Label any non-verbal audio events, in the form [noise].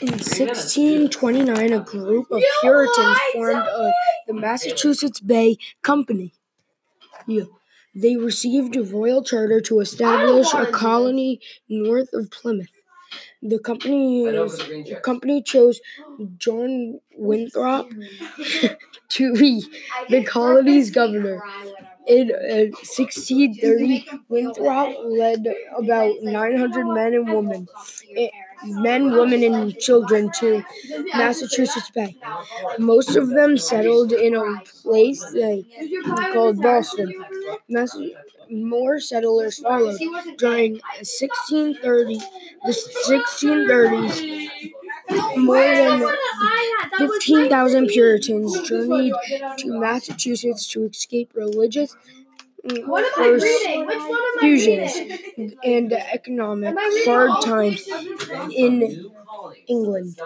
In 1629, a group of Puritans formed the Massachusetts Bay Company. They received a royal charter to establish a colony north of Plymouth. The company chose John Winthrop [laughs] [laughs] to be the colony's governor. In 1630, Winthrop led about 900 men, and women, it, men, women, and children to Massachusetts Bay. Most of them settled in a place they called Boston. More settlers followed. During 1630, the 1630s, more than 15,000 Puritans journeyed to Massachusetts to escape religious mm, persecutions and economic hard times in England.